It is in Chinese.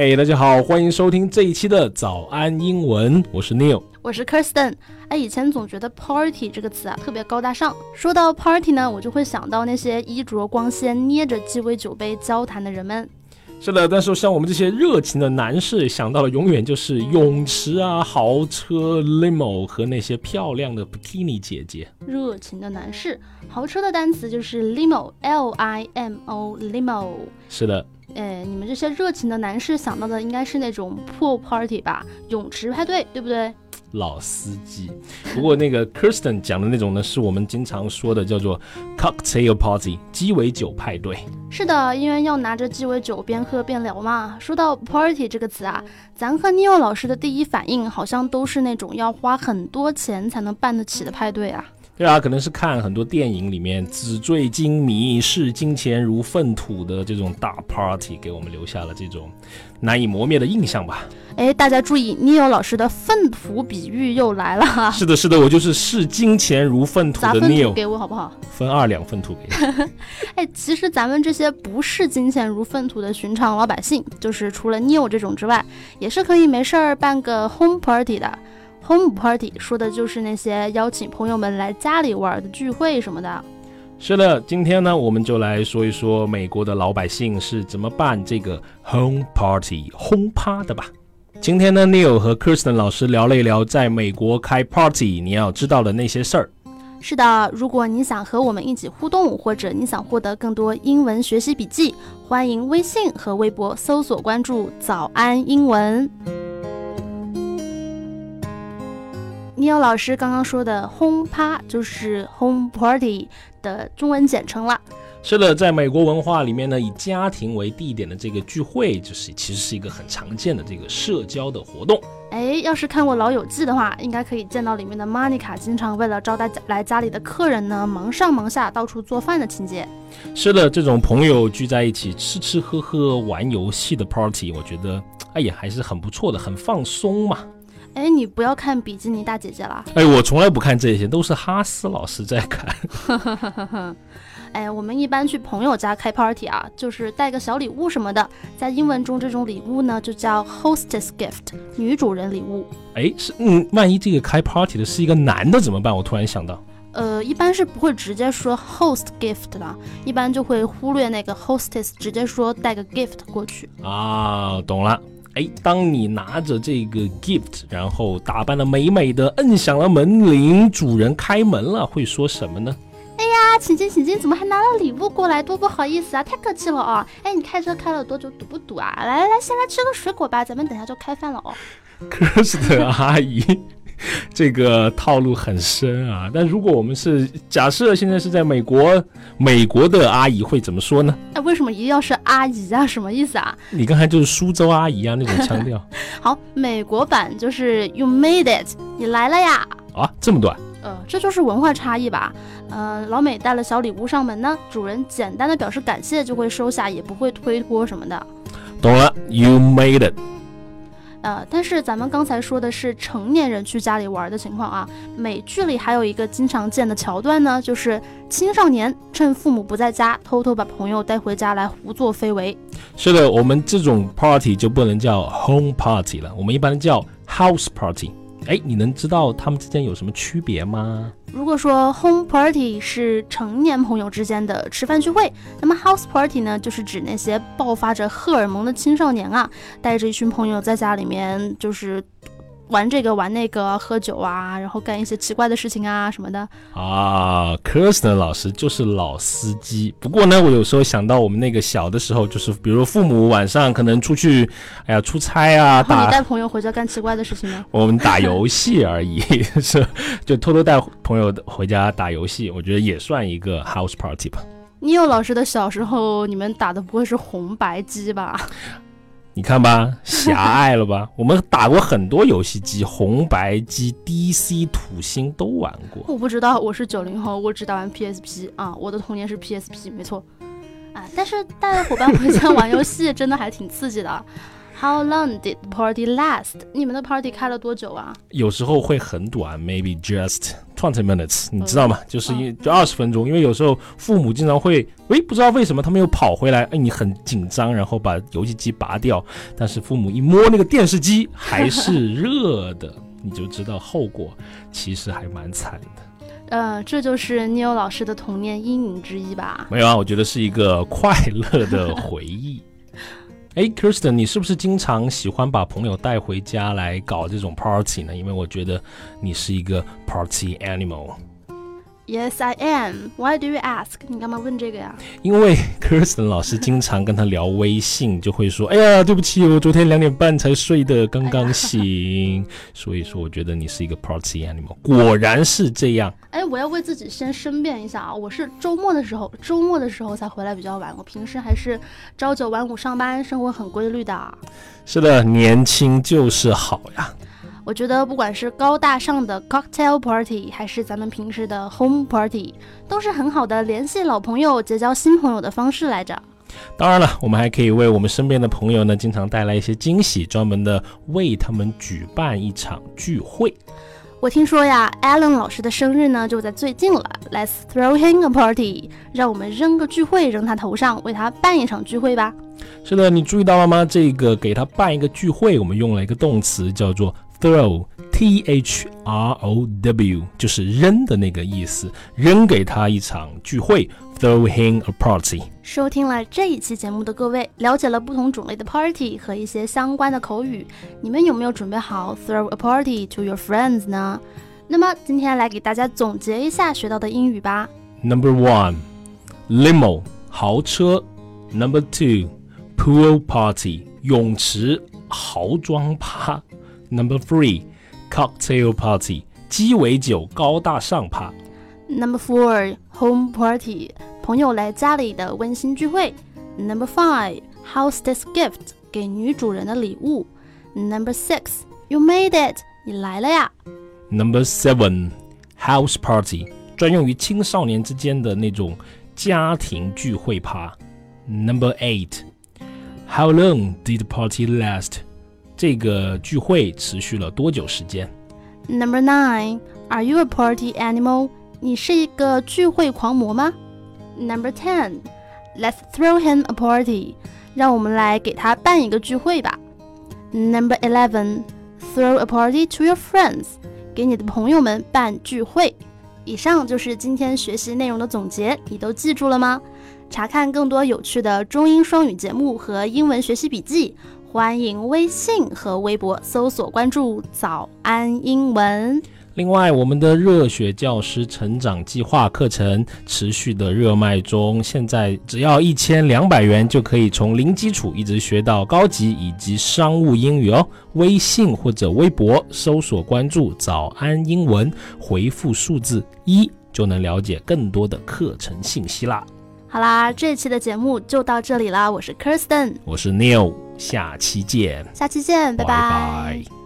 嘿，大家好，欢迎收听这一期的早安英文，我是 Neil，我是 Kirsten。哎，以前总觉得 party 这个词啊特别高大上，说到 party 呢，我就会想到那些衣着光鲜、捏着鸡尾酒杯交谈的人们。是的，但是像我们这些热情的男士，想到的永远就是泳池啊、豪车、limo 和那些漂亮的 bikini 姐姐。热情的男士，豪车的单词就是 limo，l i m o，limo。是的。哎，你们这些热情的男士想到的应该是那种 pool party 吧？泳池派对，对不对？老司机。不过那个 Kirsten 讲的那种呢，是我们经常说的叫做 cocktail party 鸡尾酒派对。是的，因为要拿着鸡尾酒边喝边聊嘛。说到 party 这个词啊，咱和 Neil 老师的第一反应好像都是那种要花很多钱才能办得起的派对啊。对啊，可能是看很多电影里面纸醉金迷、视金钱如粪土的这种大 party，给我们留下了这种难以磨灭的印象吧。哎，大家注意，Neil 老师的粪土比喻又来了哈。是的，是的，我就是视金钱如粪土的 Neil。给我好不好？分二两粪土给你。哎，其实咱们这些不视金钱如粪土的寻常老百姓，就是除了 Neil 这种之外，也是可以没事儿办个 home party 的。Home party 说的就是那些邀请朋友们来家里玩的聚会什么的。是的，今天呢，我们就来说一说美国的老百姓是怎么办这个 home party 轰趴的吧。今天呢，Neil 和 Kirsten 老师聊了一聊在美国开 party 你要知道的那些事儿。是的，如果你想和我们一起互动，或者你想获得更多英文学习笔记，欢迎微信和微博搜索关注“早安英文”。尼奥老师刚刚说的轰趴就是 home party 的中文简称了。是的，在美国文化里面呢，以家庭为地点的这个聚会，就是其实是一个很常见的这个社交的活动。哎，要是看过《老友记》的话，应该可以见到里面的 Monica 经常为了招待来家里的客人呢，忙上忙下，到处做饭的情节。是的，这种朋友聚在一起吃吃喝喝、玩游戏的 party，我觉得哎呀还是很不错的，很放松嘛。哎，你不要看比基尼大姐姐了。哎，我从来不看这些，都是哈斯老师在看。哎，我们一般去朋友家开 party 啊，就是带个小礼物什么的。在英文中，这种礼物呢就叫 hostess gift，女主人礼物。哎，是嗯，万一这个开 party 的是一个男的怎么办？我突然想到，呃，一般是不会直接说 host gift 的，一般就会忽略那个 hostess，直接说带个 gift 过去。啊，懂了。哎，当你拿着这个 gift，然后打扮的美美的，摁响了门铃，主人开门了，会说什么呢？哎呀，请进，请进，怎么还拿了礼物过来？多不好意思啊，太客气了啊！哎，你开车开了多久？堵不堵啊？来来来，先来吃个水果吧，咱们等下就开饭了哦。可是的，阿姨。这个套路很深啊！但如果我们是假设现在是在美国，美国的阿姨会怎么说呢？哎，为什么一定要是阿姨啊？什么意思啊？你刚才就是苏州阿姨啊那种腔调。好，美国版就是 You made it，你来了呀！啊，这么短？呃，这就是文化差异吧。呃，老美带了小礼物上门呢，主人简单的表示感谢就会收下，也不会推脱什么的。懂了，You made it。呃，但是咱们刚才说的是成年人去家里玩的情况啊。美剧里还有一个经常见的桥段呢，就是青少年趁父母不在家，偷偷把朋友带回家来胡作非为。是的，我们这种 party 就不能叫 home party 了，我们一般叫 house party。哎，你能知道他们之间有什么区别吗？如果说 home party 是成年朋友之间的吃饭聚会，那么 house party 呢，就是指那些爆发着荷尔蒙的青少年啊，带着一群朋友在家里面就是。玩这个玩那个，喝酒啊，然后干一些奇怪的事情啊什么的啊。Kirsten 老师就是老司机。不过呢，我有时候想到我们那个小的时候，就是比如父母晚上可能出去，哎呀出差啊，打你带朋友回家干奇怪的事情吗？我们打游戏而已，是就偷偷带朋友回家打游戏，我觉得也算一个 house party 吧。你有老师的小时候，你们打的不会是红白机吧？你看吧，狭隘了吧？我们打过很多游戏机，红白机、DC、土星都玩过。我不知道，我是九零后，我只打完 PSP 啊，我的童年是 PSP，没错。啊，但是带伙伴回家 玩游戏真的还挺刺激的。How long did the party last？你们的 party 开了多久啊？有时候会很短，maybe just twenty minutes，你知道吗？就是一就二十分钟，因为有时候父母经常会，诶，不知道为什么他们又跑回来，哎，你很紧张，然后把游戏机拔掉，但是父母一摸那个电视机还是热的，你就知道后果其实还蛮惨的。呃，这就是 Neil 老师的童年阴影之一吧？没有啊，我觉得是一个快乐的回忆。哎，Kristen，你是不是经常喜欢把朋友带回家来搞这种 party 呢？因为我觉得你是一个 party animal。Yes, I am. Why do you ask? 你干嘛问这个呀？因为 Kirsten 老师经常跟他聊微信，就会说：“哎呀，对不起，我昨天两点半才睡的，刚刚醒。”所以说，我觉得你是一个 party animal。果然是这样。哎，我要为自己先申辩一下啊，我是周末的时候，周末的时候才回来比较晚，我平时还是朝九晚五上班，生活很规律的。是的，年轻就是好呀。我觉得不管是高大上的 cocktail party，还是咱们平时的 home party，都是很好的联系老朋友、结交新朋友的方式来着。当然了，我们还可以为我们身边的朋友呢，经常带来一些惊喜，专门的为他们举办一场聚会。我听说呀，Alan 老师的生日呢就在最近了，Let's throw him a party，让我们扔个聚会扔他头上，为他办一场聚会吧。是的，你注意到了吗？这个给他办一个聚会，我们用了一个动词叫做。Throw, T H R O W，就是扔的那个意思，扔给他一场聚会，Throw him a party。收听了这一期节目的各位，了解了不同种类的 party 和一些相关的口语，你们有没有准备好 Throw a party to your friends 呢？那么今天来给大家总结一下学到的英语吧。Number one, limo 豪车。Number two, pool party 泳池豪装趴。 Number three, cocktail party，鸡尾酒高大上趴。Number four, home party，朋友来家里的温馨聚会。Number five, hostess gift，给女主人的礼物。Number six, you made it，你来了呀。Number seven, house party，专用于青少年之间的那种家庭聚会趴。Number eight, how long did the party last？ 这个聚会持续了多久时间？Number nine, Are you a party animal？你是一个聚会狂魔吗？Number ten, Let's throw him a party。让我们来给他办一个聚会吧。Number eleven, Throw a party to your friends。给你的朋友们办聚会。以上就是今天学习内容的总结，你都记住了吗？查看更多有趣的中英双语节目和英文学习笔记。欢迎微信和微博搜索关注“早安英文”。另外，我们的热血教师成长计划课程持续的热卖中，现在只要一千两百元就可以从零基础一直学到高级以及商务英语哦。微信或者微博搜索关注“早安英文”，回复数字一就能了解更多的课程信息啦。好啦，这期的节目就到这里啦。我是 Kirsten，我是 Neil，下期见。下期见，拜拜。